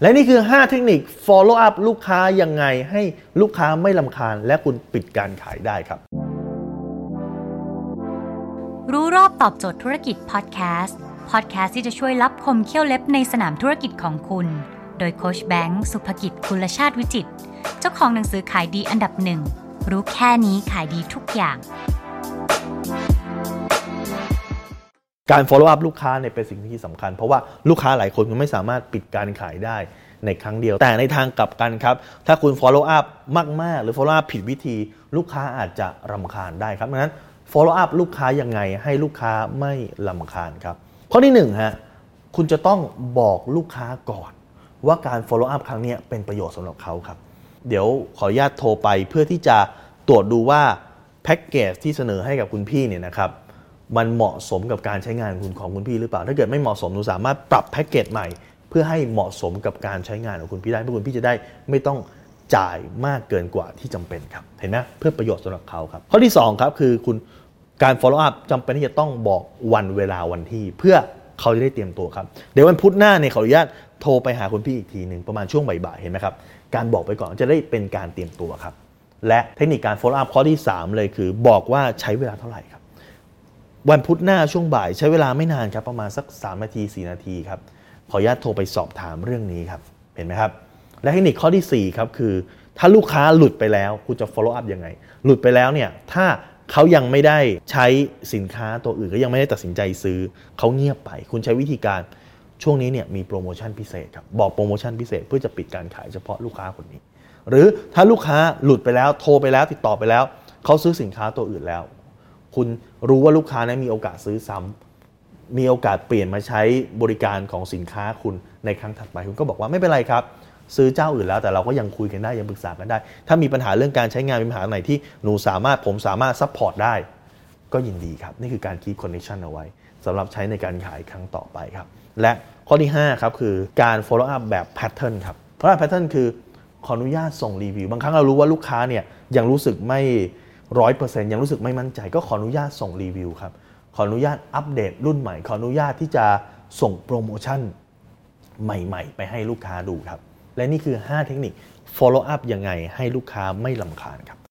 และนี่คือ 5 เทคนิค follow up ลูกค้ายังไงให้ลูกค้าไม่ลำคาญ และคุณปิดการขายได้ครับ รู้รอบตอบโจทย์ธุรกิจพอดแคสต์พอดแคสต์ที่จะช่วยรับคมเขี้ยวเล็บในสนามธุรกิจของคุณ โดยโคชแบงค์สุภกิจคุลชาติวิจิต เจ้าของหนังสือขายดีอันดับหนึ่งรู้แค่นี้ขายดีทุกอย่าง การ follow up ลูกค้าเนี่ยเป็นสิ่งที่สำคัญ เพราะว่าลูกค้าหลายคนคุณไม่สามารถปิดการขายได้ในครั้งเดียว แต่ในทางกลับกันครับ ถ้าคุณ follow up มาก ๆ หรือ follow up ผิดวิธี ลูกค้าอาจจะรำคาญได้ครับดังนั้น follow up ลูกค้ายังไงให้ลูกค้าไม่ลำคาญครับ ข้อที่หนึ่งฮะคุณจะต้องบอกลูกค้าก่อน ว่าการ follow up ครั้งนี้เป็นประโยชน์สำหรับเขาครับ เดี๋ยวขออนุญาตโทรไปเพื่อที่จะตรวจดูว่าแพ็กเกจที่เสนอให้กับคุณพี่เนี่ยนะครับ มันเหมาะสมกับการใช้งานคุณของคุณพี่หรือเปล่า ถ้าเกิดไม่เหมาะสมหนูสามารถปรับแพ็กเกจใหม่ เพื่อให้เหมาะสมกับการใช้งานของคุณพี่ได้เพื่อคุณพี่จะได้ไม่ต้องจ่ายมากเกินกว่าที่จำเป็นครับ เห็นไหมเพื่อประโยชน์สำหรับเขาครับ ข้อที่ 2 ครับ คือคุณการ follow up จำเป็นที่จะต้องบอกวันเวลาวันที่ เพื่อเขาจะได้เตรียมตัวครับ เดี๋ยววันพุธหน้าเนี่ยขออนุญาตโทรไปหาคุณพี่อีกทีหนึ่งประมาณช่วงบ่ายๆเห็นไหมครับ การบอกไปก่อนจะได้เป็นการเตรียมตัวครับ และเทคนิคการ follow up ข้อที่ 3 เลยคือ บอกว่าใช้เวลาเท่าไหร่ครับ วันพุธหน้าช่วงบ่ายใช้เวลาไม่นานครับประมาณสัก 3 นาที 4 นาทีครับขออนุญาตโทรไปสอบถามเรื่องนี้ครับเห็นไหมครับ และเทคนิคข้อที่ 4 ครับคือ ถ้าลูกค้าหลุดไปแล้วคุณจะ follow up ยังไง หลุดไปแล้วเนี่ยถ้าเขายังไม่ได้ใช้สินค้าตัวอื่นก็ยังไม่ได้ตัดสินใจซื้อเขาเงียบไป คุณใช้วิธีการช่วงนี้เนี่ยมีโปรโมชั่นพิเศษครับบอกโปรโมชั่นพิเศษเพื่อจะปิดการขายเฉพาะลูกค้าคนนี้ หรือถ้าลูกค้าหลุดไปแล้วโทรไปแล้วติดต่อไปแล้วเขาซื้อสินค้าตัวอื่นแล้ว คุณรู้ว่าลูกค้านั้นมีโอกาสซื้อซ้ำมีโอกาสเปลี่ยนมาใช้บริการของสินค้าคุณในครั้งถัดไปคุณก็บอกว่าไม่เป็นไรครับ ซื้อเจ้าอื่นแล้วแต่เราก็ยังคุยกันได้ยังปรึกษากันได้ ถ้ามีปัญหาเรื่องการใช้งานมีปัญหาไหนที่หนูสามารถผมสามารถ support ได้ ก็ยินดีครับ นี่คือการคี p คอนเนคชันเอาไว้สำหรับใช้ในการขายครั้งต่อไปครับ และข้อที่5ครับคือการ follow up แบบ pattern ครับ follow up pattern คือขออนุญาตส่งรีวิว บางครั้งเรารู้ว่าลูกค้าเนี่ยยังรู้สึกไม่ ร้อยเปอร์เซ็นต์ยังรู้สึกไม่มั่นใจ ก็ขออนุญาตส่งรีวิวครับ ขออนุญาตอัปเดตรุ่นใหม่ ขออนุญาตที่จะส่งโปรโมชั่นใหม่ ๆ ไปให้ลูกค้าดูครับ และนี่คือ 5 เทคนิค follow up ยังไงให้ลูกค้าไม่ลำคาญครับ